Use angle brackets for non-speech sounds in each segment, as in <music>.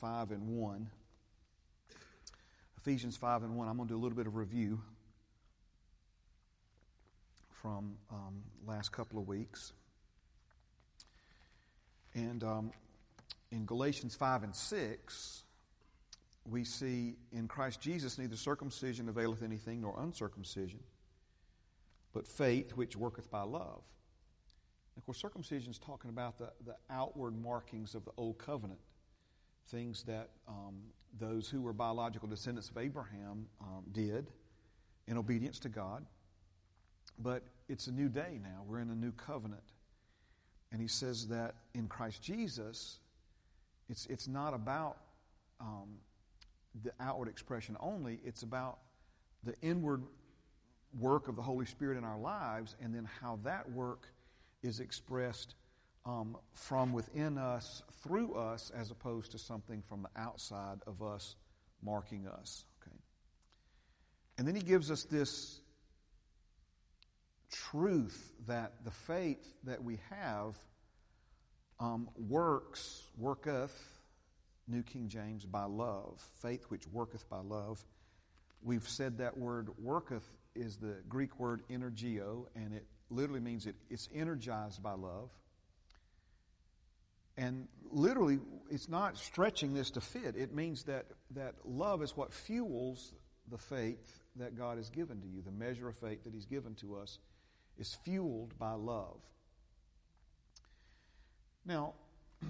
5 and 1. Ephesians 5 and 1. I'm going to do a little bit of review from um, last couple of weeks. And um, in Galatians 5 and 6, we see in Christ Jesus neither circumcision availeth anything nor uncircumcision, but faith which worketh by love. of course, circumcision is talking about the, the outward markings of the old covenant, things that um, those who were biological descendants of Abraham um, did in obedience to God. But it's a new day now. We're in a new covenant. And he says that in Christ Jesus, it's, it's not about um, the outward expression only, it's about the inward work of the Holy Spirit in our lives and then how that work is expressed um, from within us, through us, as opposed to something from the outside of us marking us. Okay? And then he gives us this truth that the faith that we have um, works, worketh, New King James, by love. Faith which worketh by love. We've said that word worketh is the Greek word energio, and it literally means it, it's energized by love. And literally, it's not stretching this to fit. It means that, that love is what fuels the faith that God has given to you. The measure of faith that He's given to us is fueled by love. Now, <clears throat>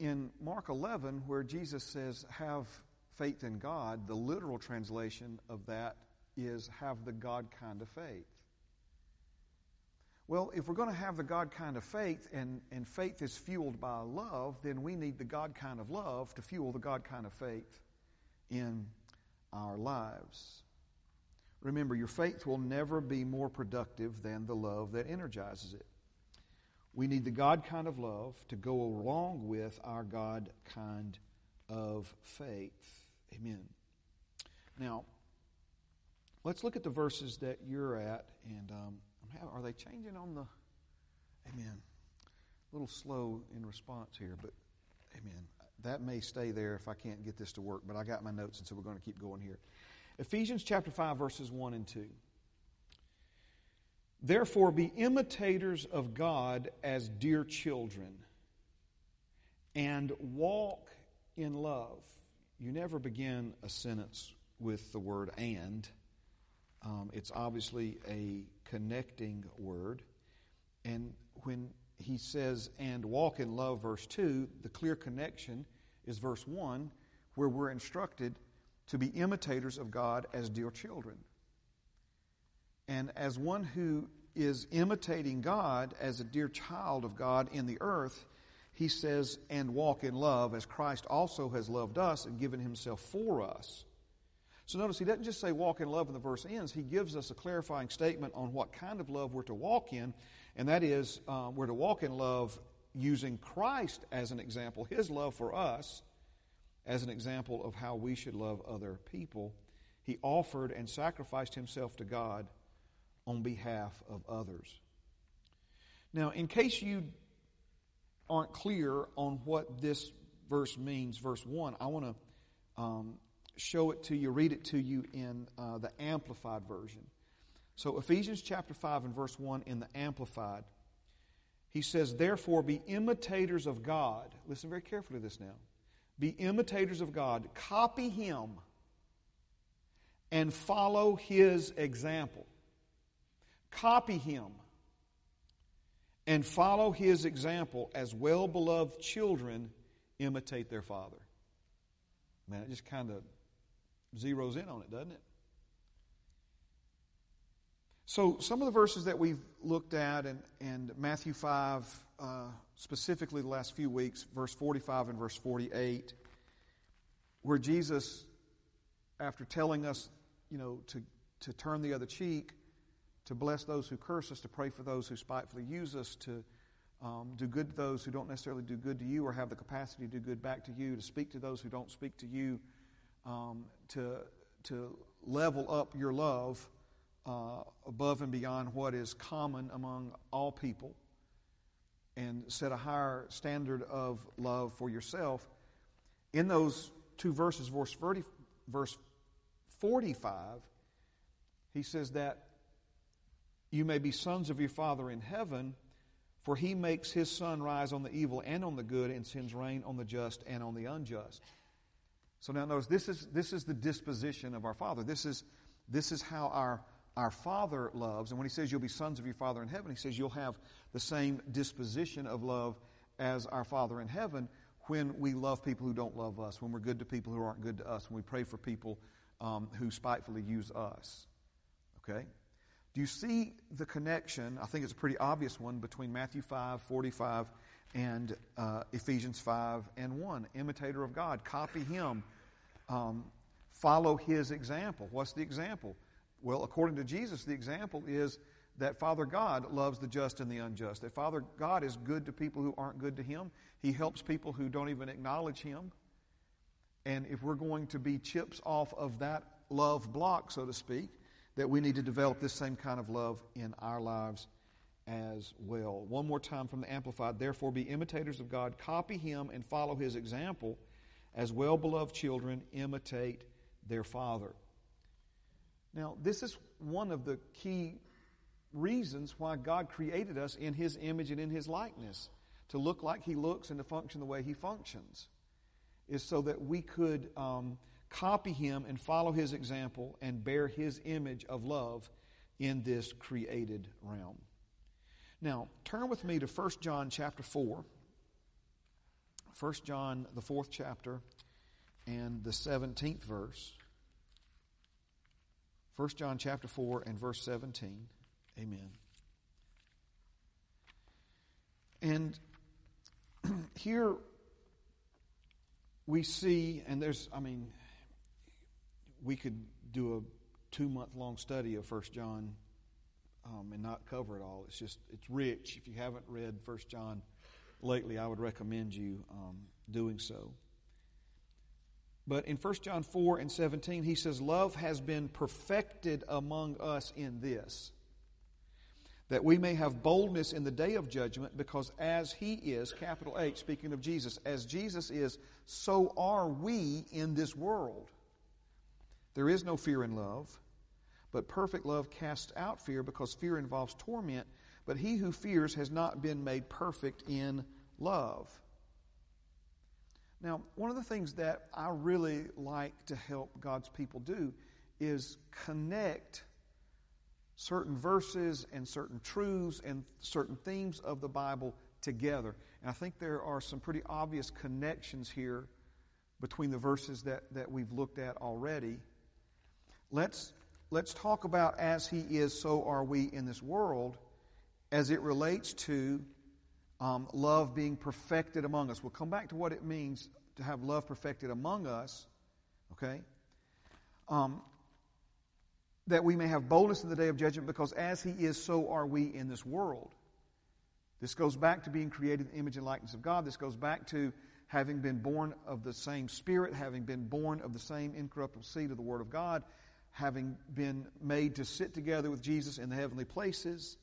in Mark 11, where Jesus says, have faith in God, the literal translation of that is have the God kind of faith. Well, if we're going to have the God kind of faith and, and faith is fueled by love, then we need the God kind of love to fuel the God kind of faith in our lives. Remember, your faith will never be more productive than the love that energizes it. We need the God kind of love to go along with our God kind of faith. Amen. Now, let's look at the verses that you're at, and um, are they changing on the? Amen. A little slow in response here, but amen. That may stay there if I can't get this to work, but I got my notes, and so we're going to keep going here. Ephesians chapter 5, verses 1 and 2. Therefore, be imitators of God as dear children and walk in love. You never begin a sentence with the word and. Um, it's obviously a connecting word. And when he says, and walk in love, verse 2, the clear connection is verse 1, where we're instructed to be imitators of God as dear children. And as one who is imitating God as a dear child of God in the earth, he says, and walk in love as Christ also has loved us and given himself for us. So notice he doesn't just say walk in love and the verse ends. He gives us a clarifying statement on what kind of love we're to walk in, and that is uh, we're to walk in love using Christ as an example, his love for us as an example of how we should love other people. He offered and sacrificed himself to God on behalf of others. Now, in case you aren't clear on what this verse means, verse 1, I want to um, show it to you, read it to you in uh, the Amplified Version. So, Ephesians chapter 5 and verse 1 in the Amplified, he says, Therefore, be imitators of God. Listen very carefully to this now. Be imitators of God, copy Him, and follow His example. Copy him and follow his example as well beloved children imitate their father. Man, it just kind of zeroes in on it, doesn't it? So, some of the verses that we've looked at, and, and Matthew 5, uh, specifically the last few weeks, verse 45 and verse 48, where Jesus, after telling us, you know, to, to turn the other cheek, to bless those who curse us, to pray for those who spitefully use us, to um, do good to those who don't necessarily do good to you or have the capacity to do good back to you, to speak to those who don't speak to you, um, to, to level up your love uh, above and beyond what is common among all people and set a higher standard of love for yourself. in those two verses, verse, 30, verse 45, he says that you may be sons of your Father in heaven, for he makes his sun rise on the evil and on the good, and sends rain on the just and on the unjust. So now notice this is this is the disposition of our Father. This is this is how our our Father loves. And when he says you'll be sons of your Father in heaven, he says you'll have the same disposition of love as our Father in heaven when we love people who don't love us, when we're good to people who aren't good to us, when we pray for people um, who spitefully use us. Okay? Do you see the connection? I think it's a pretty obvious one between Matthew 5, 45, and uh, Ephesians 5 and 1. Imitator of God. Copy him. Um, follow his example. What's the example? Well, according to Jesus, the example is that Father God loves the just and the unjust. That Father God is good to people who aren't good to Him. He helps people who don't even acknowledge Him. And if we're going to be chips off of that love block, so to speak, that we need to develop this same kind of love in our lives as well. One more time from the Amplified. Therefore, be imitators of God, copy Him, and follow His example. As well beloved children, imitate their Father. Now, this is one of the key reasons why God created us in His image and in His likeness to look like He looks and to function the way He functions, is so that we could um, copy Him and follow His example and bear His image of love in this created realm. Now, turn with me to 1 John chapter 4. 1 John, the fourth chapter, and the 17th verse. 1 John chapter 4 and verse 17. Amen. And <clears throat> here we see, and there's, I mean, we could do a two month long study of First John um, and not cover it all. It's just, it's rich. If you haven't read First John lately, I would recommend you um, doing so. But in 1 John 4 and 17, he says, Love has been perfected among us in this that we may have boldness in the day of judgment, because as He is, capital H, speaking of Jesus, as Jesus is, so are we in this world. There is no fear in love, but perfect love casts out fear, because fear involves torment, but he who fears has not been made perfect in love. Now, one of the things that I really like to help God's people do is connect certain verses and certain truths and certain themes of the Bible together. And I think there are some pretty obvious connections here between the verses that, that we've looked at already. Let's, let's talk about as He is, so are we in this world as it relates to um, love being perfected among us. We'll come back to what it means to have love perfected among us, okay? Um, that we may have boldness in the day of judgment, because as he is, so are we in this world. This goes back to being created in the image and likeness of God. This goes back to having been born of the same Spirit, having been born of the same incorruptible seed of the Word of God, having been made to sit together with Jesus in the heavenly places.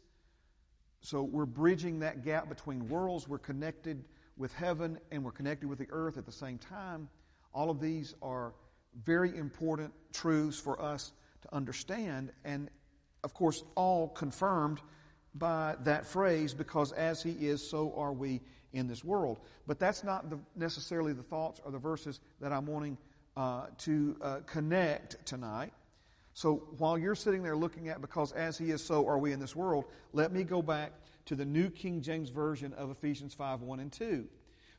So we're bridging that gap between worlds. We're connected with heaven and we're connected with the earth at the same time. All of these are very important truths for us to understand, and of course, all confirmed by that phrase because as he is, so are we in this world. But that's not the, necessarily the thoughts or the verses that I'm wanting uh, to uh, connect tonight. So while you're sitting there looking at because as he is, so are we in this world, let me go back to the New King James Version of Ephesians 5 1 and 2.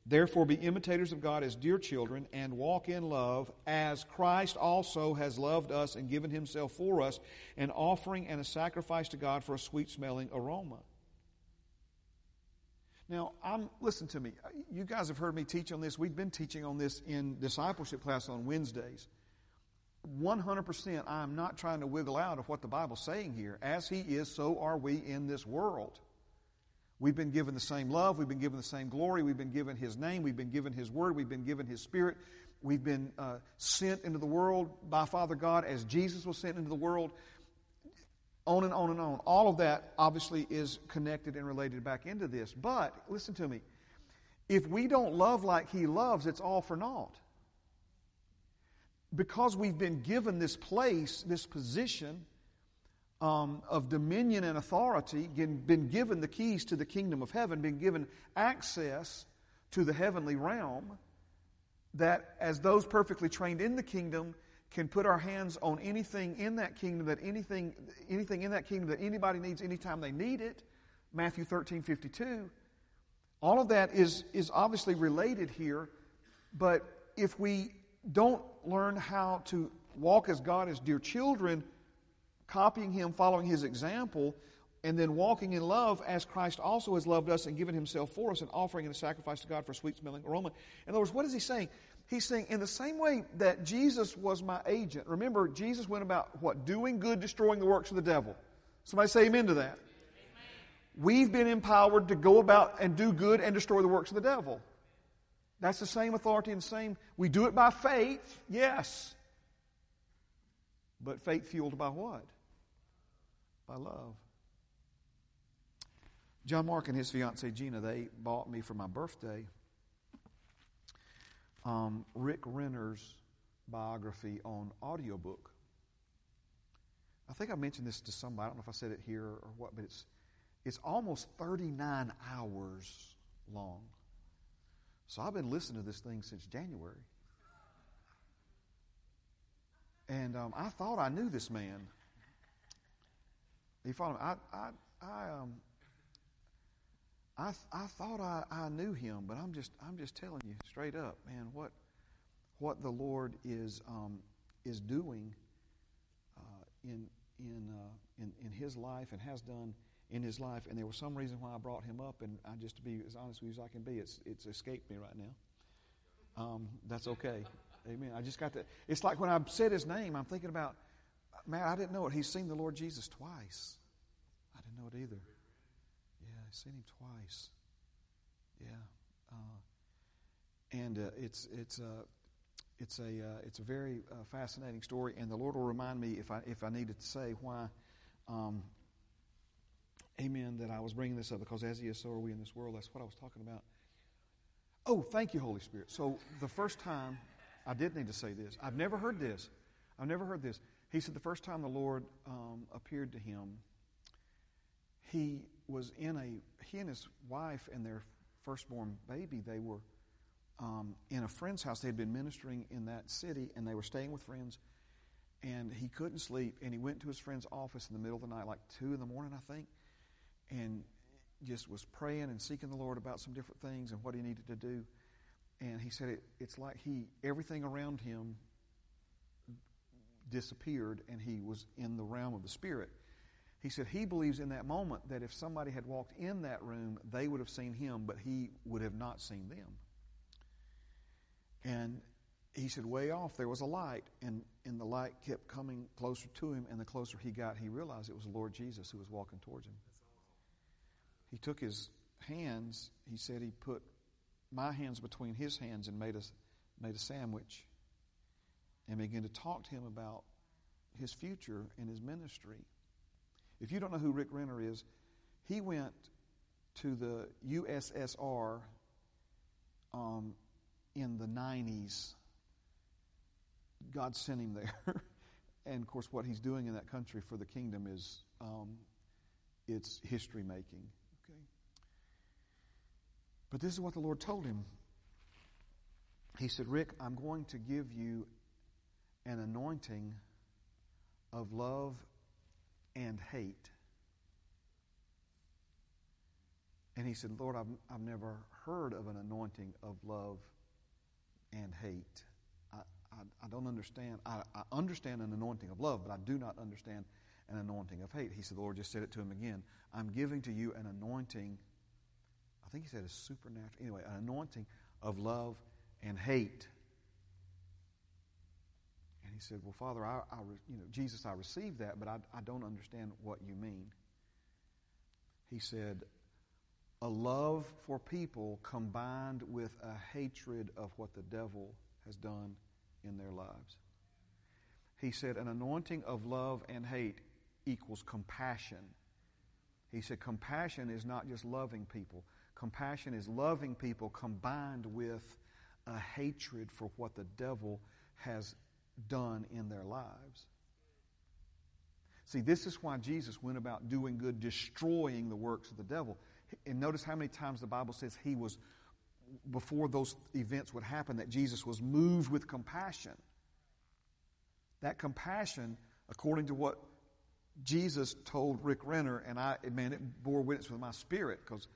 Therefore, be imitators of God as dear children and walk in love, as Christ also has loved us and given himself for us, an offering and a sacrifice to God for a sweet smelling aroma. Now, I'm, listen to me. You guys have heard me teach on this. We've been teaching on this in discipleship class on Wednesdays. 100%, I'm not trying to wiggle out of what the Bible's saying here. As He is, so are we in this world. We've been given the same love. We've been given the same glory. We've been given His name. We've been given His word. We've been given His Spirit. We've been uh, sent into the world by Father God as Jesus was sent into the world. On and on and on. All of that obviously is connected and related back into this. But listen to me. If we don't love like He loves, it's all for naught. Because we've been given this place, this position um, of dominion and authority, been given the keys to the kingdom of heaven, been given access to the heavenly realm, that as those perfectly trained in the kingdom can put our hands on anything in that kingdom that anything anything in that kingdom that anybody needs anytime they need it matthew 13 52 all of that is is obviously related here but if we don't learn how to walk as God as dear children, copying Him, following His example, and then walking in love as Christ also has loved us and given Himself for us and offering and a sacrifice to God for sweet smelling aroma. In other words, what is He saying? He's saying, in the same way that Jesus was my agent, remember, Jesus went about what? Doing good, destroying the works of the devil. Somebody say amen to that. Amen. We've been empowered to go about and do good and destroy the works of the devil. That's the same authority and the same. We do it by faith, yes. But faith fueled by what? By love. John Mark and his fiancee Gina, they bought me for my birthday um, Rick Renner's biography on audiobook. I think I mentioned this to somebody. I don't know if I said it here or what, but it's, it's almost 39 hours long. So I've been listening to this thing since January. And um, I thought I knew this man. You follow me? I, I, I, um, I, I thought I, I knew him, but I'm just, I'm just telling you straight up, man, what, what the Lord is, um, is doing uh, in, in, uh, in, in his life and has done in his life, and there was some reason why I brought him up, and I just to be as honest with you as I can be, it's it's escaped me right now. Um, that's okay. Amen. I just got to. It's like when I said his name, I'm thinking about, man, I didn't know it. He's seen the Lord Jesus twice. I didn't know it either. Yeah, I've seen him twice. Yeah, uh, and uh, it's it's uh, it's a uh, it's a very uh, fascinating story, and the Lord will remind me if I if I needed to say why. Um, amen, that I was bringing this up because as He is, so are we in this world. That's what I was talking about. Oh, thank you, Holy Spirit. So the first time, I did need to say this. I've never heard this. I've never heard this. He said the first time the Lord um, appeared to him, he was in a, he and his wife and their firstborn baby, they were um, in a friend's house. They had been ministering in that city and they were staying with friends. And he couldn't sleep and he went to his friend's office in the middle of the night, like 2 in the morning, I think and just was praying and seeking the Lord about some different things and what he needed to do. And he said it, it's like he everything around him disappeared and he was in the realm of the spirit. He said he believes in that moment that if somebody had walked in that room, they would have seen him, but he would have not seen them. And he said, way off, there was a light, and, and the light kept coming closer to him, and the closer he got, he realized it was the Lord Jesus who was walking towards him he took his hands, he said he put my hands between his hands and made a, made a sandwich and began to talk to him about his future and his ministry. If you don't know who Rick Renner is, he went to the USSR um, in the 90s. God sent him there. <laughs> and of course, what he's doing in that country for the kingdom is um, it's history making. But this is what the Lord told him. He said, Rick, I'm going to give you an anointing of love and hate. And he said, Lord, I've, I've never heard of an anointing of love and hate. I, I, I don't understand. I, I understand an anointing of love, but I do not understand an anointing of hate. He said, the Lord just said it to him again. I'm giving to you an anointing I think he said a supernatural, anyway, an anointing of love and hate. And he said, Well, Father, I, I you know, Jesus, I received that, but I, I don't understand what you mean. He said, A love for people combined with a hatred of what the devil has done in their lives. He said, An anointing of love and hate equals compassion. He said, Compassion is not just loving people. Compassion is loving people combined with a hatred for what the devil has done in their lives. See, this is why Jesus went about doing good, destroying the works of the devil. And notice how many times the Bible says he was, before those events would happen, that Jesus was moved with compassion. That compassion, according to what Jesus told Rick Renner, and I, man, it bore witness with my spirit because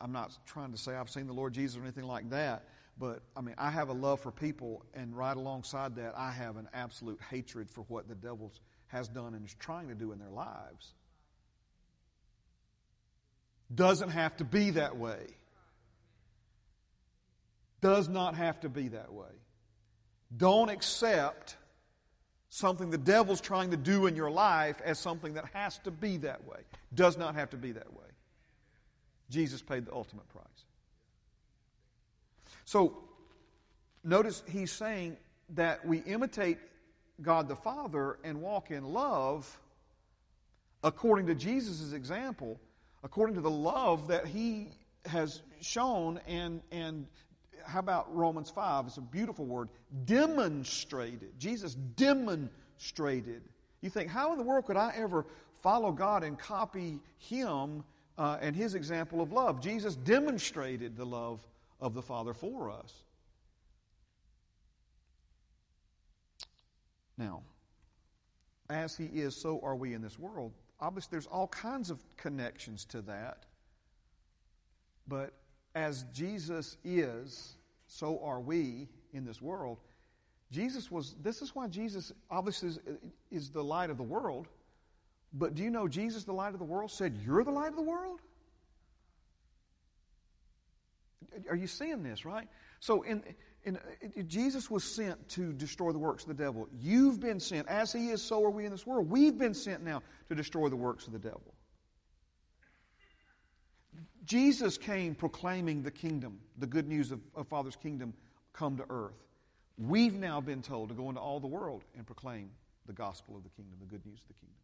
I'm not trying to say I've seen the Lord Jesus or anything like that, but I mean, I have a love for people, and right alongside that, I have an absolute hatred for what the devil has done and is trying to do in their lives. Doesn't have to be that way. Does not have to be that way. Don't accept something the devil's trying to do in your life as something that has to be that way. Does not have to be that way. Jesus paid the ultimate price. So, notice he's saying that we imitate God the Father and walk in love according to Jesus' example, according to the love that he has shown and, and how about Romans 5? It's a beautiful word. Demonstrated. Jesus demonstrated. You think, how in the world could I ever follow God and copy Him uh, and His example of love? Jesus demonstrated the love of the Father for us. Now, as He is, so are we in this world. Obviously, there's all kinds of connections to that. But as Jesus is, so are we in this world. Jesus was, this is why Jesus obviously is, is, the light of the world. But do you know Jesus, the light of the world, said, You're the light of the world? Are you seeing this, right? So, in, in, Jesus was sent to destroy the works of the devil. You've been sent. As he is, so are we in this world. We've been sent now to destroy the works of the devil. Jesus came proclaiming the kingdom, the good news of, of Father's kingdom come to earth. We've now been told to go into all the world and proclaim the gospel of the kingdom, the good news of the kingdom.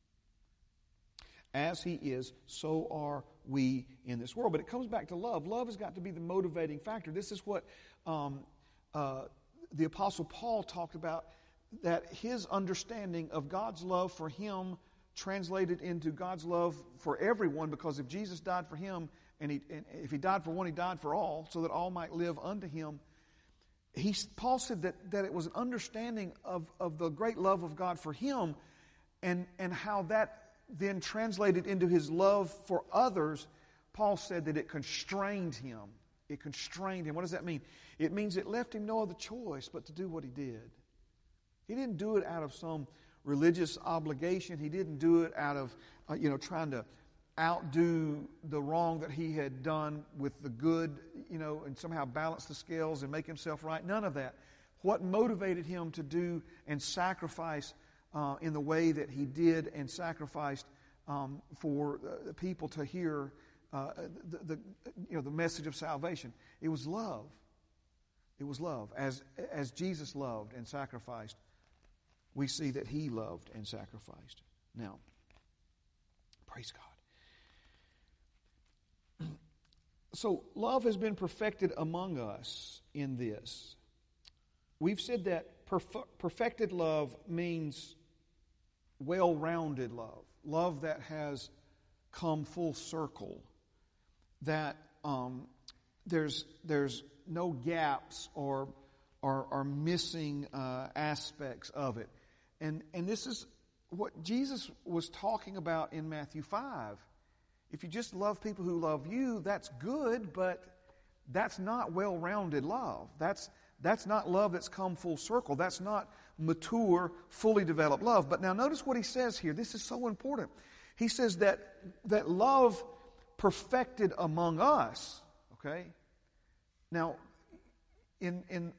As he is, so are we in this world. But it comes back to love. Love has got to be the motivating factor. This is what um, uh, the Apostle Paul talked about that his understanding of God's love for him translated into God's love for everyone because if Jesus died for him, and, he, and if he died for one, he died for all, so that all might live unto him. He, Paul said that, that it was an understanding of, of the great love of God for him and, and how that then translated into his love for others. Paul said that it constrained him. It constrained him. What does that mean? It means it left him no other choice but to do what he did. He didn't do it out of some religious obligation. He didn't do it out of, uh, you know, trying to outdo the wrong that he had done with the good, you know, and somehow balance the scales and make himself right. None of that. What motivated him to do and sacrifice uh, in the way that he did and sacrificed um, for uh, people to hear uh, the, the, you know, the message of salvation? It was love. It was love. As, as Jesus loved and sacrificed, we see that he loved and sacrificed. Now, praise God. So, love has been perfected among us in this. We've said that perfected love means well rounded love, love that has come full circle, that um, there's, there's no gaps or, or, or missing uh, aspects of it. And, and this is what Jesus was talking about in Matthew 5 if you just love people who love you, that's good, but that's not well rounded love. That's, that's not love that's come full circle. That's not mature, fully developed love. But now notice what he says here. This is so important. He says that, that love perfected among us, okay? Now, in, in,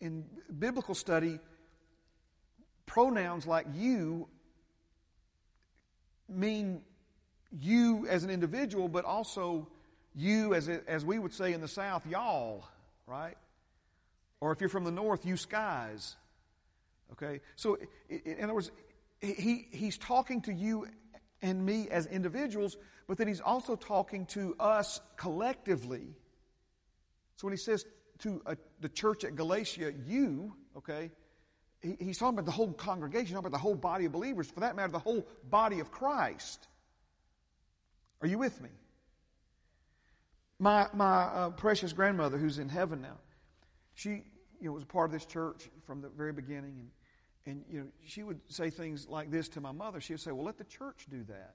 in biblical study, pronouns like you mean you as an individual, but also you, as, as we would say in the South, y'all, right? Or if you're from the North, you skies. Okay? So, in other words, he, he's talking to you and me as individuals, but then he's also talking to us collectively. So when he says to a, the church at Galatia, you, okay, he, he's talking about the whole congregation, talking about the whole body of believers, for that matter, the whole body of Christ. Are you with me? My, my uh, precious grandmother, who's in heaven now, she you know, was a part of this church from the very beginning. And, and you know, she would say things like this to my mother. She would say, Well, let the church do that.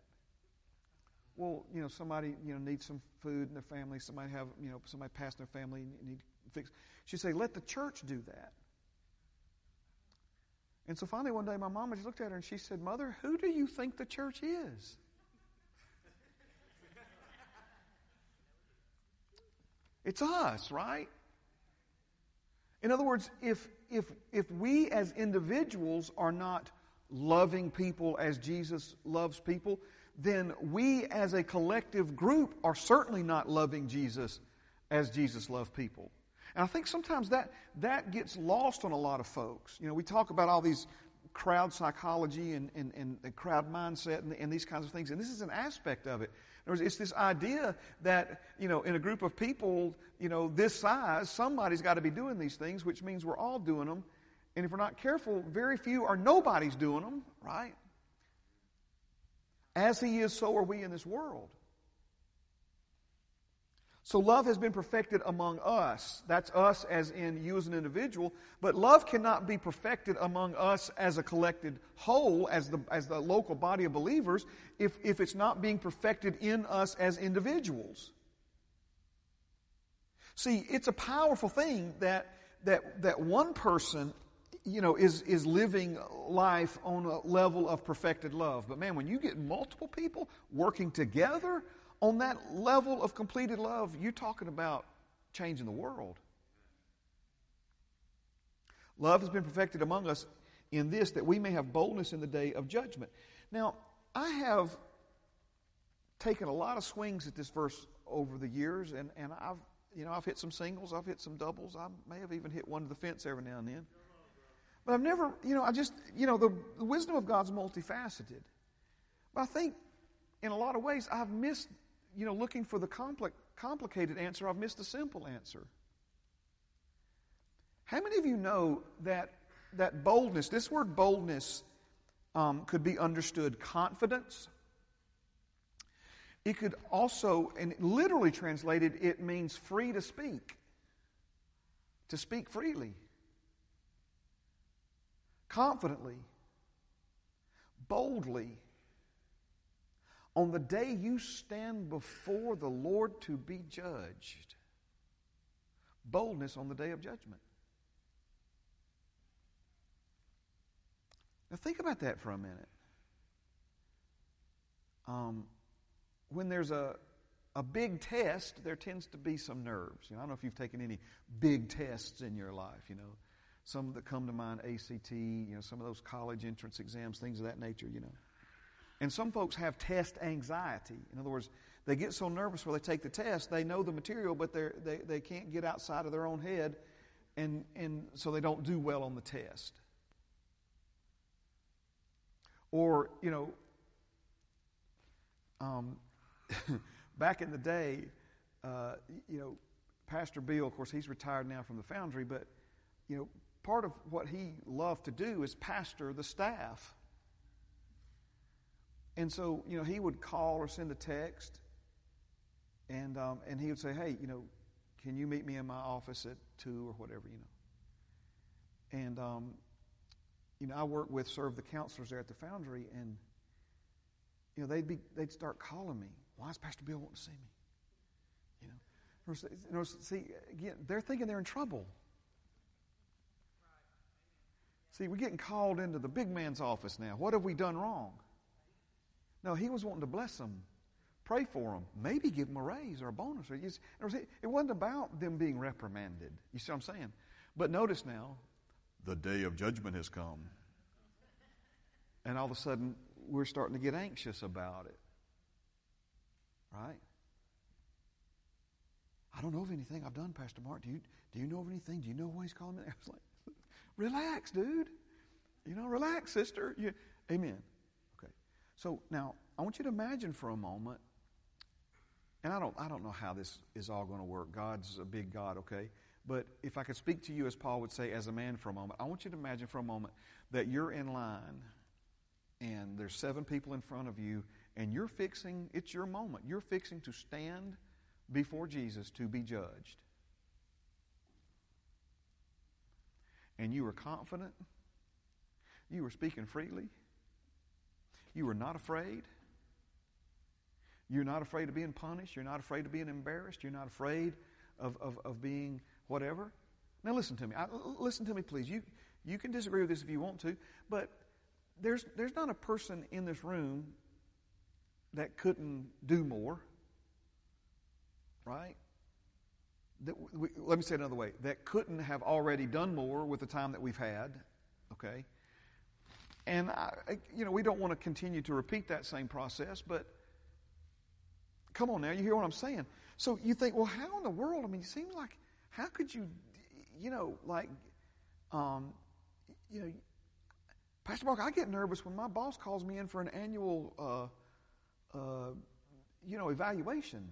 Well, you know, somebody, you know, needs some food in their family, somebody have, you know, somebody passed their family and need fix. She'd say, Let the church do that. And so finally one day my mom just looked at her and she said, Mother, who do you think the church is? <laughs> It's us, right? In other words, if, if, if we as individuals are not loving people as Jesus loves people, then we as a collective group are certainly not loving Jesus as Jesus loved people. And I think sometimes that, that gets lost on a lot of folks. You know, we talk about all these crowd psychology and, and, and crowd mindset and, and, these kinds of things, and this is an aspect of it. In Words, it's this idea that, you know, in a group of people, you know, this size, somebody's got to be doing these things, which means we're all doing them. And if we're not careful, very few or nobody's doing them, right? As He is, so are we in this world. So love has been perfected among us. That's us as in you as an individual. But love cannot be perfected among us as a collected whole, as the, as the local body of believers, if, if it's not being perfected in us as individuals. See, it's a powerful thing that, that, that one person you know, is, is living life on a level of perfected love. But man, when you get multiple people working together on that level of completed love, you're talking about changing the world. Love has been perfected among us in this that we may have boldness in the day of judgment. Now, I have taken a lot of swings at this verse over the years, and, and I've you know I've hit some singles, I've hit some doubles, I may have even hit one to the fence every now and then. But I've never, you know, I just, you know, the, the wisdom of God's multifaceted. But I think in a lot of ways I've missed you know, looking for the compli- complicated answer, I've missed the simple answer. How many of you know that, that boldness, this word boldness, um, could be understood confidence? It could also, and literally translated, it means free to speak, to speak freely, confidently, boldly on the day you stand before the Lord to be judged. Boldness on the day of judgment. Now, think about that for a minute. Um, when there's a, a big test, there tends to be some nerves. You know, I don't know if you've taken any big tests in your life, you know. Some that come to mind, ACT, you know, some of those college entrance exams, things of that nature, you know. And some folks have test anxiety. In other words, they get so nervous when they take the test, they know the material, but they, they can't get outside of their own head, and, and so they don't do well on the test. Or, you know, um, <laughs> back in the day, uh, you know, Pastor Bill, of course, he's retired now from the foundry, but, you know, part of what he loved to do is pastor the staff. And so, you know, he would call or send a text, and um, and he would say, "Hey, you know, can you meet me in my office at two or whatever, you know?" And um, you know, I work with serve the counselors there at the Foundry, and you know, they'd be they'd start calling me. Why is Pastor Bill wanting to see me? You know, you know, see again, they're thinking they're in trouble. See, we're getting called into the big man's office now. What have we done wrong? No, he was wanting to bless them, pray for them, maybe give them a raise or a bonus. It wasn't about them being reprimanded. You see what I'm saying? But notice now, the day of judgment has come. And all of a sudden, we're starting to get anxious about it. Right? I don't know of anything I've done, Pastor Mark. Do you, do you know of anything? Do you know why he's calling me? <laughs> I was like, <laughs> relax, dude. You know, relax, sister. You, amen. So now I want you to imagine for a moment, and I don't, I don't know how this is all going to work. God's a big God, okay? But if I could speak to you, as Paul would say, as a man for a moment, I want you to imagine for a moment that you're in line and there's seven people in front of you and you're fixing, it's your moment. You're fixing to stand before Jesus to be judged. And you were confident. You were speaking freely. You were not afraid. You're not afraid of being punished. You're not afraid of being embarrassed. You're not afraid of, of, of being whatever. Now, listen to me. I, listen to me, please. You, you can disagree with this if you want to, but there's, there's not a person in this room that couldn't do more, right? That we, let me say it another way that couldn't have already done more with the time that we've had, okay? And, I, you know, we don't want to continue to repeat that same process, but come on now, you hear what I'm saying? So you think, well, how in the world? I mean, it seems like, how could you, you know, like, um, you know, Pastor Mark, I get nervous when my boss calls me in for an annual, uh, uh, you know, evaluation.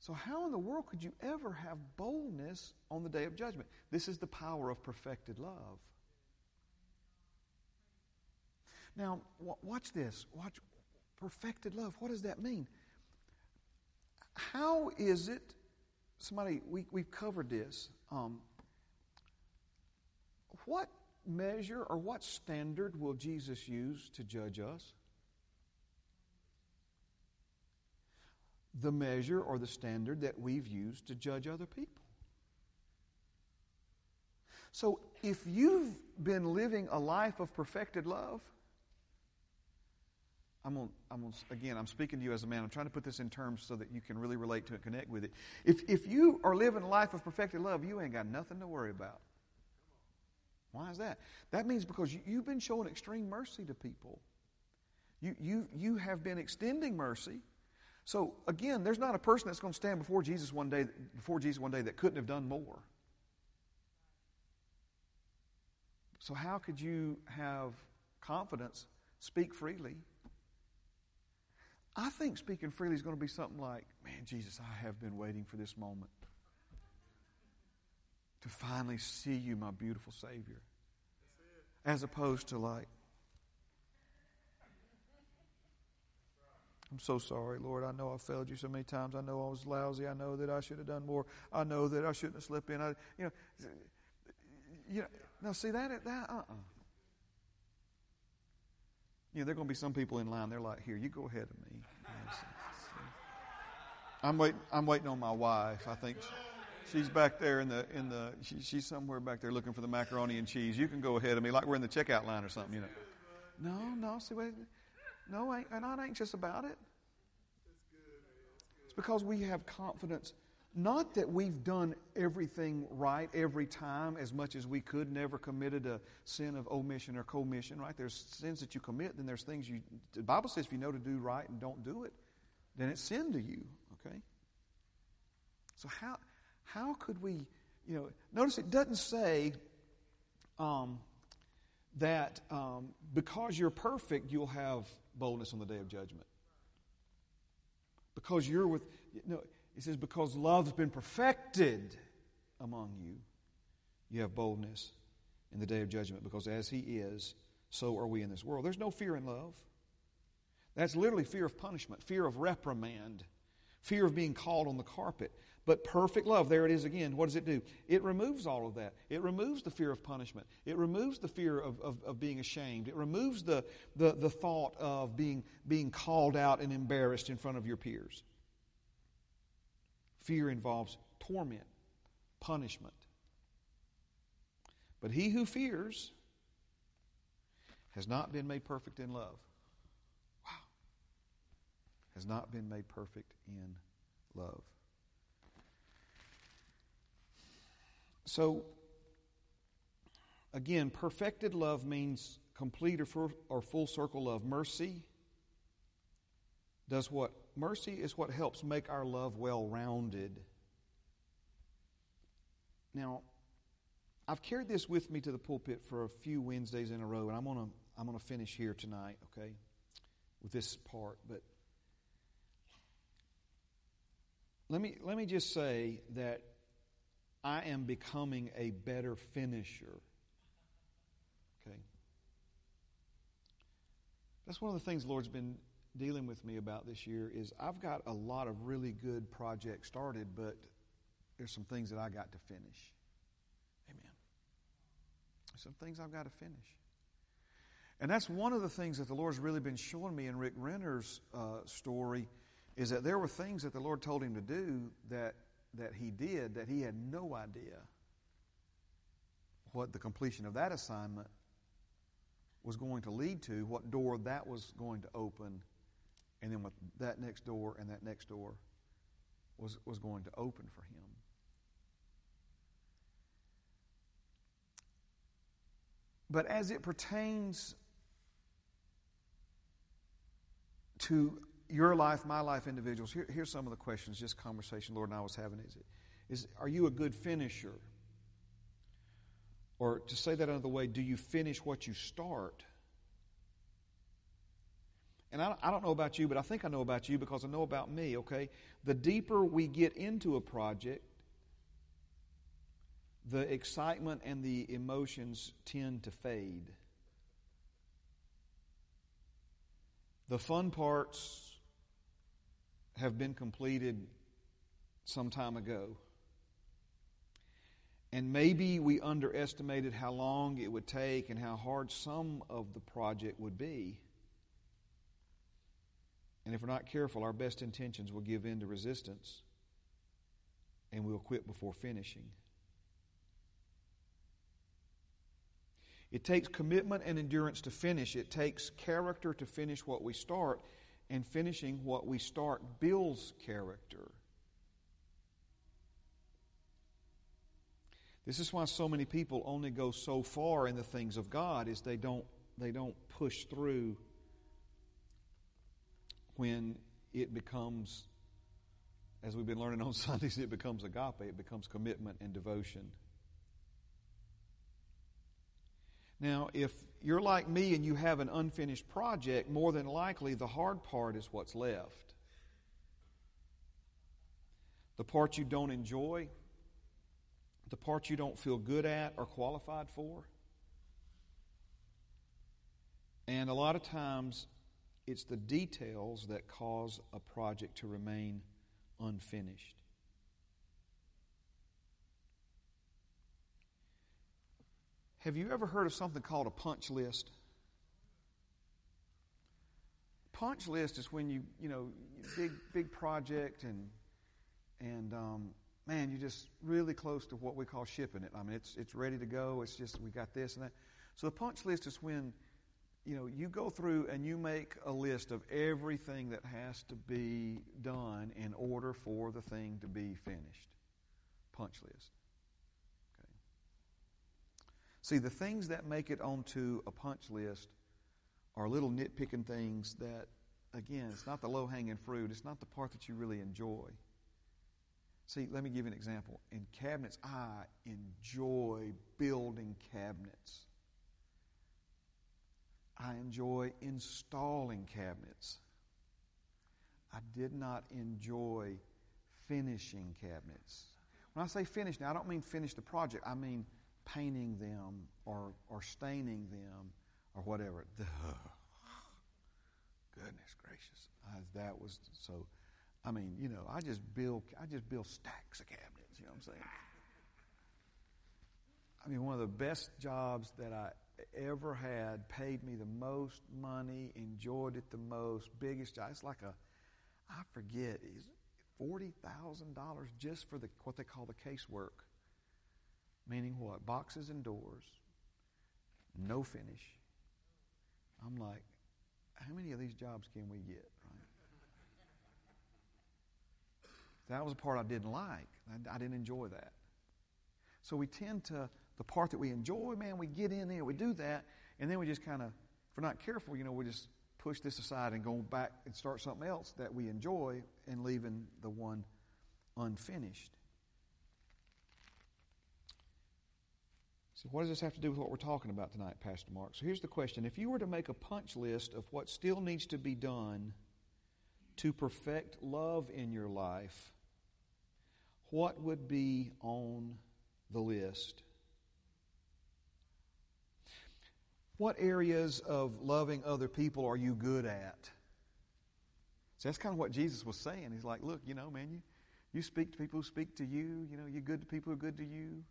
So, how in the world could you ever have boldness on the day of judgment? This is the power of perfected love. Now, watch this. Watch perfected love. What does that mean? How is it? Somebody, we, we've covered this. Um, what measure or what standard will Jesus use to judge us? The measure or the standard that we've used to judge other people. So if you've been living a life of perfected love, I'm on, I'm on, again, I'm speaking to you as a man. I'm trying to put this in terms so that you can really relate to it, connect with it. If, if you are living a life of perfected love, you ain't got nothing to worry about. Why is that? That means because you, you've been showing extreme mercy to people. You, you, you have been extending mercy. So again, there's not a person that's going to stand before Jesus one day, before Jesus one day that couldn't have done more. So how could you have confidence, speak freely? I think speaking freely is going to be something like, man, Jesus, I have been waiting for this moment to finally see you, my beautiful Savior. As opposed to like, I'm so sorry, Lord. I know I failed you so many times. I know I was lousy. I know that I should have done more. I know that I shouldn't have slipped in. I, you know, you know. Now, see that that uh uh-uh. You know, there are going to be some people in line. They're like, "Here, you go ahead of me." I'm waiting. I'm waiting on my wife. I think she's back there in the in the. She, she's somewhere back there looking for the macaroni and cheese. You can go ahead of me, like we're in the checkout line or something. You know. No, no. See, wait. No, I'm not anxious about it. It's because we have confidence. Not that we've done everything right every time as much as we could, never committed a sin of omission or commission, right? There's sins that you commit, then there's things you. The Bible says if you know to do right and don't do it, then it's sin to you, okay? So, how, how could we, you know, notice it doesn't say um, that um, because you're perfect, you'll have boldness on the day of judgment. Because you're with, no, it says, because love's been perfected among you, you have boldness in the day of judgment. Because as He is, so are we in this world. There's no fear in love. That's literally fear of punishment, fear of reprimand, fear of being called on the carpet. But perfect love, there it is again. What does it do? It removes all of that. It removes the fear of punishment. It removes the fear of, of, of, being ashamed. It removes the, the, the thought of being, being called out and embarrassed in front of your peers. Fear involves torment, punishment. But he who fears has not been made perfect in love. Wow. Has not been made perfect in love. So, again, perfected love means complete or full, circle love. Mercy does what? Mercy is what helps make our love well rounded. Now, I've carried this with me to the pulpit for a few Wednesdays in a row, and I'm going to I'm going to finish here tonight, okay, with this part. But let me let me just say that I am becoming a better finisher. Okay? That's one of the things the Lord's been dealing with me about this year is I've got a lot of really good projects started, but there's some things that I got to finish. Amen. Some things I've got to finish. And that's one of the things that the Lord's really been showing me in Rick Renner's uh, story is that there were things that the Lord told him to do that, that he did that he had no idea what the completion of that assignment was going to lead to, what door that was going to open, and then what that next door and that next door was, was going to open for him. But as it pertains to your life, my life, individuals, here, here's some of the questions, just conversation Lord and I was having. Is, is are you a good finisher? Or to say that another way, do you finish what you start? And I, I don't know about you, but I think I know about you because I know about me, okay? The deeper we get into a project, the excitement and the emotions tend to fade. The fun parts have been completed some time ago. And maybe we underestimated how long it would take and how hard some of the project would be. And if we're not careful, our best intentions will give in to resistance and we'll quit before finishing. It takes commitment and endurance to finish. It takes character to finish what we start, and finishing what we start builds character. This is why so many people only go so far in the things of God is they don't they don't push through when it becomes as we've been learning on <laughs> Sundays it becomes agape it becomes commitment and devotion Now, if you're like me and you have an unfinished project, more than likely the hard part is what's left. The part you don't enjoy, the part you don't feel good at or qualified for. And a lot of times, it's the details that cause a project to remain unfinished. Have you ever heard of something called a punch list? Punch list is when you, you know, big big project and and um, man, you're just really close to what we call shipping it. I mean, it's it's ready to go. It's just we got this and that. So the punch list is when you know you go through and you make a list of everything that has to be done in order for the thing to be finished. Punch list. Okay. See, the things that make it onto a punch list are little nitpicking things that, again, it's not the low hanging fruit. It's not the part that you really enjoy. See, let me give you an example. In cabinets, I enjoy building cabinets. I enjoy installing cabinets. I did not enjoy finishing cabinets. When I say finish, now I don't mean finish the project. I mean painting them or, or staining them or whatever. Goodness gracious. I, that was so, I mean, you know, I just build, I just build stacks of cabinets, you know what I'm saying? I mean, one of the best jobs that I ever had, paid me the most money, enjoyed it the most, biggest job. It's like a, I forget, is $40,000 just for the, what they call the casework. Meaning what? Boxes and doors, no finish. I'm like, how many of these jobs can we get, right? That was a part I didn't like. I, I didn't enjoy that. So we tend to, the part that we enjoy, man, we get in there, we do that, and then we just kind of, if we're not careful, you know, we just push this aside and go back and start something else that we enjoy and leaving the one unfinished. So, what does this have to do with what we're talking about tonight, Pastor Mark? So, here's the question If you were to make a punch list of what still needs to be done to perfect love in your life, what would be on the list. What areas of loving other people are you good at? So that's kind of what Jesus was saying. He's like, look, you know, man, you, you speak to people who speak to you. You know, you're good to people who are good to you.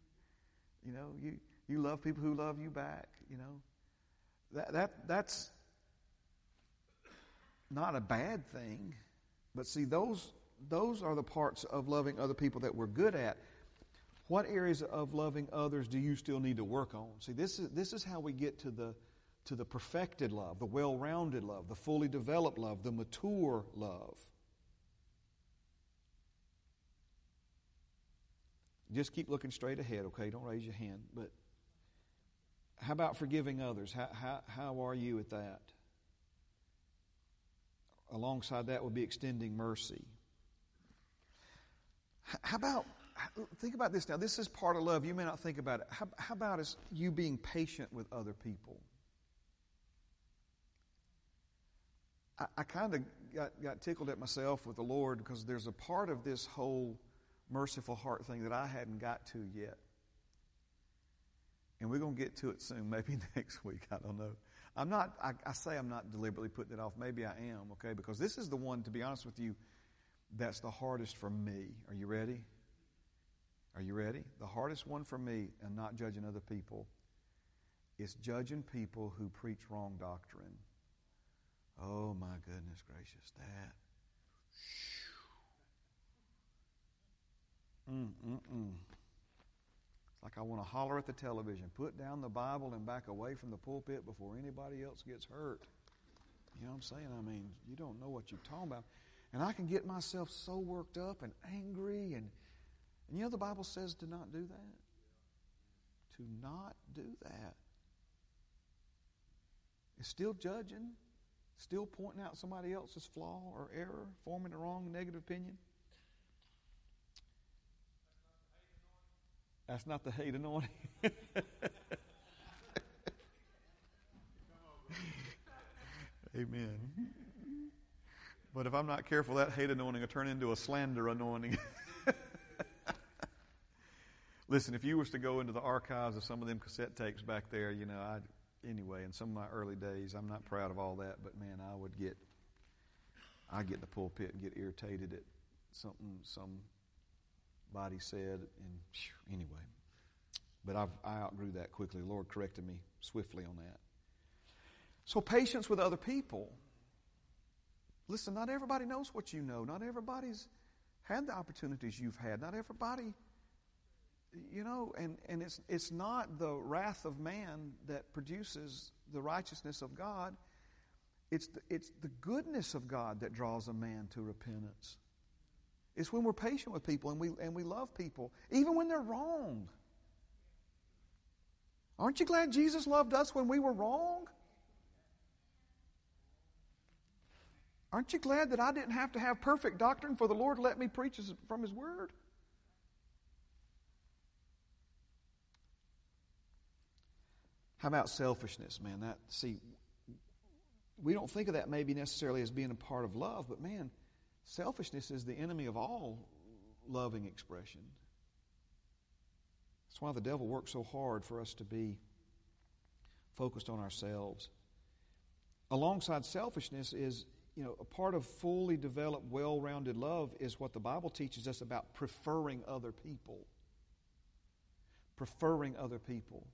You know, you, you love people who love you back. You know, that, that that's not a bad thing. But see, those those are the parts of loving other people that we're good at. What areas of loving others do you still need to work on? See, this is this is how we get to the to the perfected love, the well-rounded love, the fully developed love, the mature love. Just keep looking straight ahead, okay? Don't raise your hand. But how about forgiving others? How, how, how are you at that? Alongside that would be extending mercy. How about, think about this now. This is part of love. You may not think about it. How, how about is you being patient with other people? I, I kind of got, got tickled at myself with the Lord because there's a part of this whole merciful heart thing that I hadn't got to yet. And we're going to get to it soon, <laughs> maybe next week. I don't know. I'm not, I, I, say I'm not deliberately putting it off. Maybe I am, okay? Because this is the one, to be honest with you, that's the hardest for me. Are you ready? Are you ready? The hardest one for me, and not judging other people, is judging people who preach wrong doctrine. Oh, my goodness gracious, that. Mm-mm-mm. It's like I want to holler at the television, put down the Bible and back away from the pulpit before anybody else gets hurt. You know what I'm saying? I mean, you don't know what you're talking about. And I can get myself so worked up and angry. And, and you know, the Bible says to not do that. To not do that. It's still judging, still pointing out somebody else's flaw or error, forming a wrong negative opinion. That's not the hate anointing. <laughs> Amen. But if I'm not careful, that hate anointing will turn into a slander anointing. <laughs> Listen, if you was to go into the archives of some of them cassette tapes back there, you know, I anyway, in some of my early days, I'm not proud of all that, but man, I would get I get in the pulpit and get irritated at something somebody said, and anyway. But I've, I outgrew that quickly. The Lord corrected me swiftly on that. So, patience with other people. Listen, not everybody knows what you know. Not everybody's had the opportunities you've had. Not everybody, you know, and, and it's, it's not the wrath of man that produces the righteousness of God. It's the, it's the goodness of God that draws a man to repentance. It's when we're patient with people and we, and we love people, even when they're wrong. Aren't you glad Jesus loved us when we were wrong? Aren't you glad that I didn't have to have perfect doctrine for the Lord to let me preach from His Word? How about selfishness, man? That see, we don't think of that maybe necessarily as being a part of love, but man, Selfishness is the enemy of all loving expression. That's why the devil works so hard for us to be focused on ourselves. Alongside selfishness is, you know, a part of fully developed, well rounded love is what the Bible teaches us about preferring other people. Preferring other people.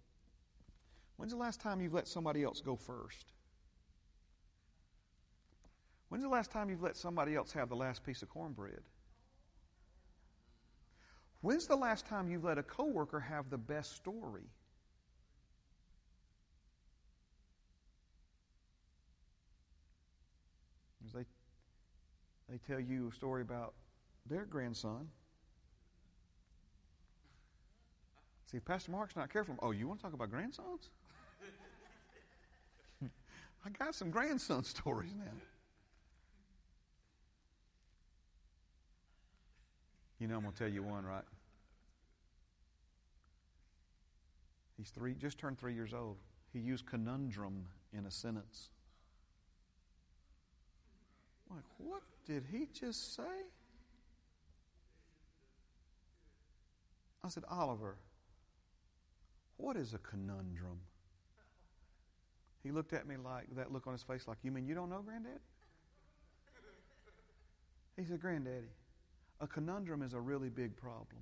When's the last time you've let somebody else go first? When's the last time you've let somebody else have the last piece of cornbread? When's the last time you've let a coworker have the best story? They, they tell you a story about their grandson. See, if Pastor Mark's not careful, oh, you want to talk about grandsons? I got some grandson <laughs> stories now. You know, I'm going to tell you one, right? He's three, just turned three years old. He used conundrum in a sentence. I'm like, what did he just say? I said, Oliver, What is a conundrum? He looked at me like that look on his face, like, You mean you don't know, Granddad? He said, Granddaddy, a conundrum is a really big problem.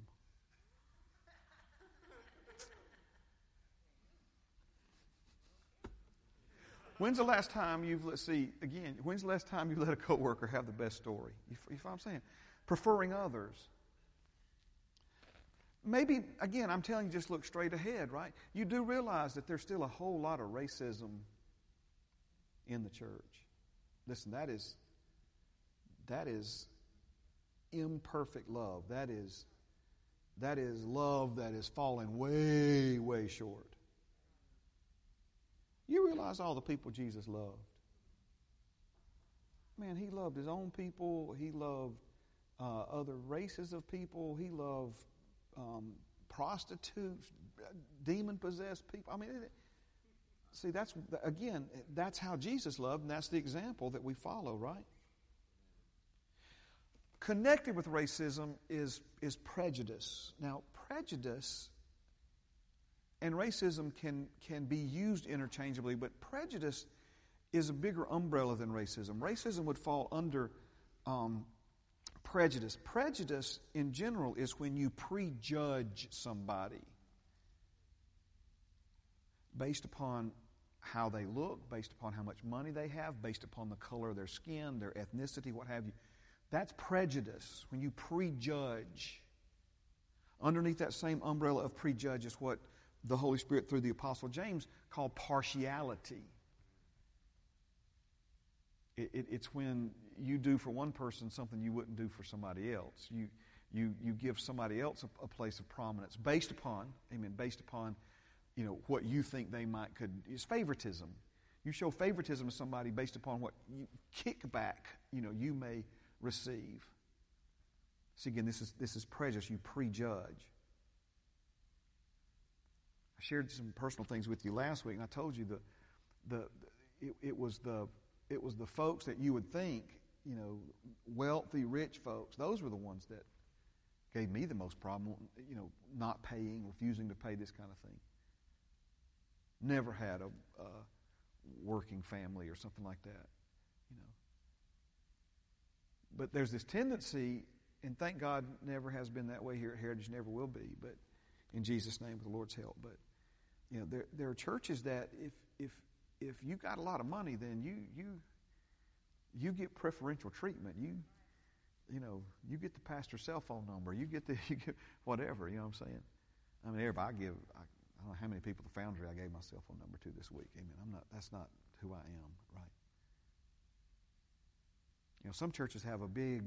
When's the last time you've let see again? When's the last time you let a coworker have the best story? You, you know what I'm saying? Preferring others. Maybe again, I'm telling you, just look straight ahead, right? You do realize that there's still a whole lot of racism in the church. Listen, that is that is imperfect love. That is that is love that is falling way, way short. You realize all the people Jesus loved. Man, he loved his own people. He loved uh, other races of people. He loved um, prostitutes, demon possessed people. I mean, see, that's, again, that's how Jesus loved, and that's the example that we follow, right? Connected with racism is, is prejudice. Now, prejudice and racism can, can be used interchangeably, but prejudice is a bigger umbrella than racism. Racism would fall under um, prejudice. Prejudice, in general, is when you prejudge somebody based upon how they look, based upon how much money they have, based upon the color of their skin, their ethnicity, what have you. That's prejudice, when you prejudge. Underneath that same umbrella of prejudge is what the Holy Spirit through the Apostle James called partiality. It, it, it's when you do for one person something you wouldn't do for somebody else. You, you, you give somebody else a, a place of prominence based upon, amen, based upon, you know, what you think they might could. It's favoritism. You show favoritism to somebody based upon what you, kickback, you know, you may receive. See, again, this is, this is prejudice. You prejudge I shared some personal things with you last week, and I told you the, the, it, it, was the, it was the folks that you would think, you know, wealthy, rich folks, those were the ones that gave me the most problem, you know, not paying, refusing to pay this kind of thing. Never had a, a working family or something like that, you know. But there's this tendency, and thank God never has been that way here at Heritage, never will be, but in Jesus' name with the Lord's help. But you know, there, there are churches that if, if, if you got a lot of money, then you, you, you get preferential treatment. You, you know, you get the pastor's cell phone number. You get the, <laughs> you get whatever, you know what I'm saying? I mean, everybody, I give, I, how many people the foundry I gave my cell phone number to this week. Amen. I'm not, that's not who I am, right? You know, some churches have a big,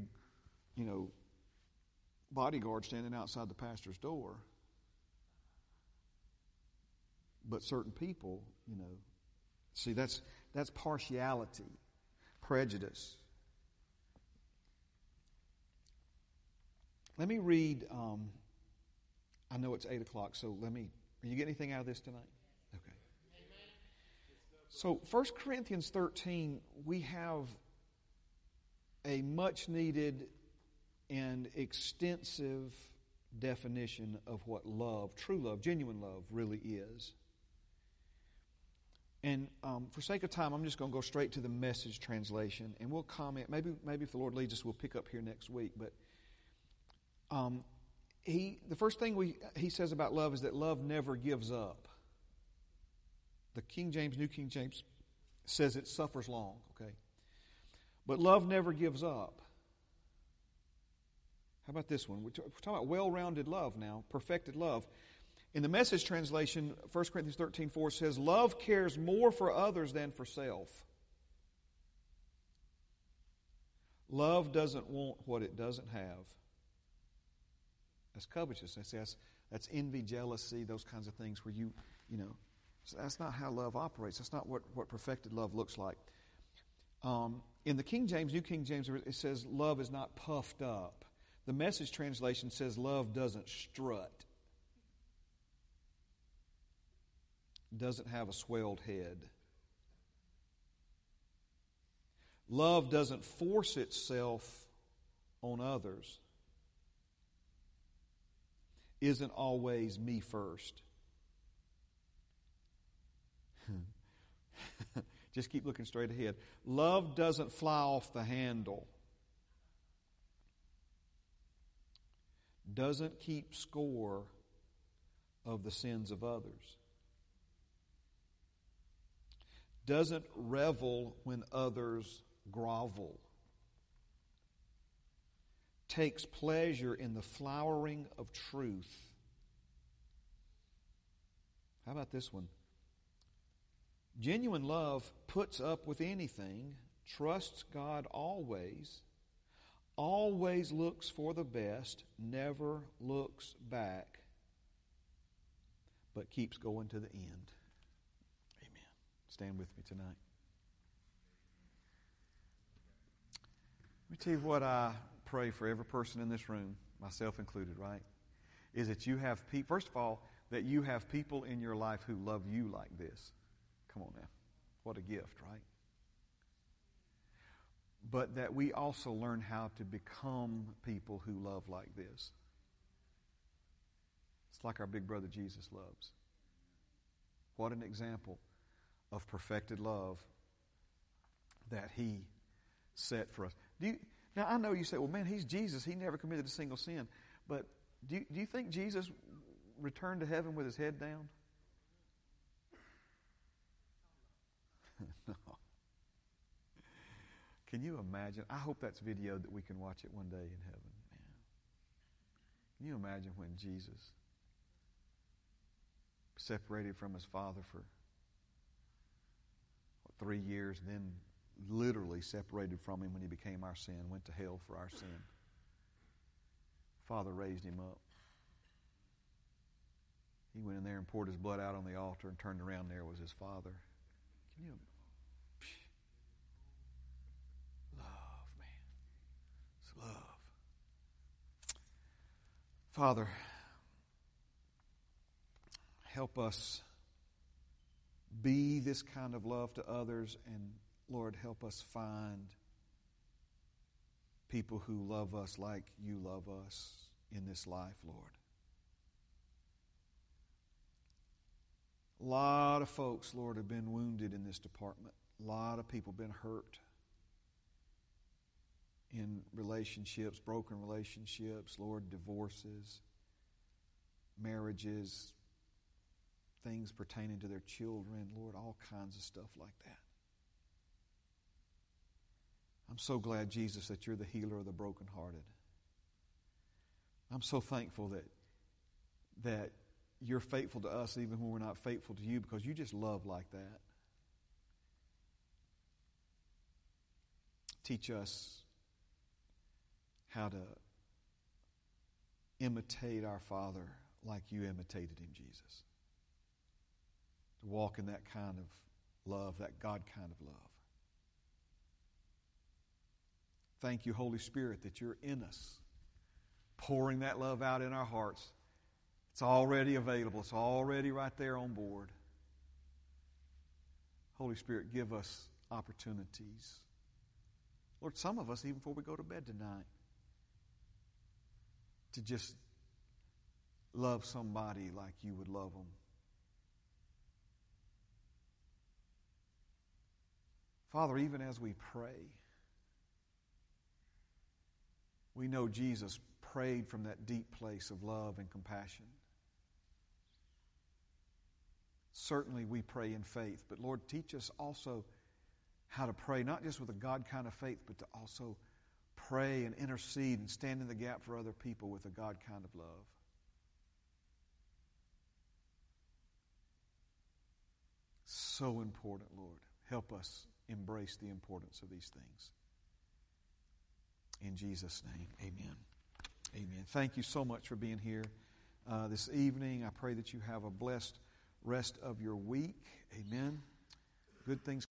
you know, bodyguard standing outside the pastor's door but certain people, you know, see that's that's partiality, prejudice. Let me read. Um, I know it's eight o'clock, so let me. Are you get anything out of this tonight? Okay. So, 1 Corinthians 13, we have a much needed and extensive definition of what love, true love, genuine love, really is. And um, for sake of time, I'm just going to go straight to the message translation, and we'll comment. Maybe, maybe if the Lord leads us, we'll pick up here next week. But um, he, the first thing we, he says about love is that love never gives up. The King James, New King James, says it suffers long. Okay, but love never gives up. How about this one? We're talking about well-rounded love now, perfected love. In the message translation, 1 Corinthians 13 4 says, Love cares more for others than for self. Love doesn't want what it doesn't have. That's covetousness. That's, that's envy, jealousy, those kinds of things where you, you know, that's not how love operates. That's not what, what perfected love looks like. Um, in the King James, New King James, it says love is not puffed up. The message translation says love doesn't strut. doesn't have a swelled head. Love doesn't force itself on others, isn't always me first. <laughs> Just keep looking straight ahead. Love doesn't fly off the handle. Doesn't keep score of the sins of others. Doesn't revel when others grovel. Takes pleasure in the flowering of truth. How about this one? Genuine love puts up with anything, trusts God always, always looks for the best, never looks back, but keeps going to the end. Amen. Stand with me tonight. Let me tell you what I pray for every person in this room, myself included, right? Is that you have people, first of all, that you have people in your life who love you like this. Come on now. What a gift, right? But that we also learn how to become people who love like this. It's like our big brother Jesus loves. What an example of perfected love that he set for us. Do you, now, I know you say, well, man, he's Jesus. He never committed a single sin. But do you, do you think Jesus returned to heaven with his head down? <laughs> no. Can you imagine? I hope that's video that we can watch it one day in heaven. Man. Can you imagine when Jesus separated from his Father for what, three years, then literally separated from him when he became our sin, went to hell for our sin? Father raised him up. He went in there and poured his blood out on the altar and turned around. There was his Father. Can you Love, man. It's love. Father, help us be this kind of love to others, and Lord, help us find people who love us like you love us in this life, Lord. A lot of folks, Lord, have been wounded in this department. A lot of people have been hurt in relationships, broken relationships, Lord, divorces, marriages, things pertaining to their children, Lord, all kinds of stuff like that. I'm so glad, Jesus, that you're the healer of the brokenhearted. I'm so thankful that, that you're faithful to us even when we're not faithful to you because you just love like that. Teach us how to imitate our Father like you imitated him, Jesus. To walk in that kind of love, that God kind of love. Thank you, Holy Spirit, that you're in us, pouring that love out in our hearts. It's already available, it's already right there on board. Holy Spirit, give us opportunities. Lord, some of us, even before we go to bed tonight, to just love somebody like you would love them. Father, even as we pray, we know Jesus prayed from that deep place of love and compassion. Certainly, we pray in faith, but Lord, teach us also how to pray, not just with a God kind of faith, but to also pray and intercede and stand in the gap for other people with a God kind of love. So important, Lord. Help us embrace the importance of these things. In Jesus' name, amen. Amen. Thank you so much for being here uh, this evening. I pray that you have a blessed rest of your week. Amen. Good things.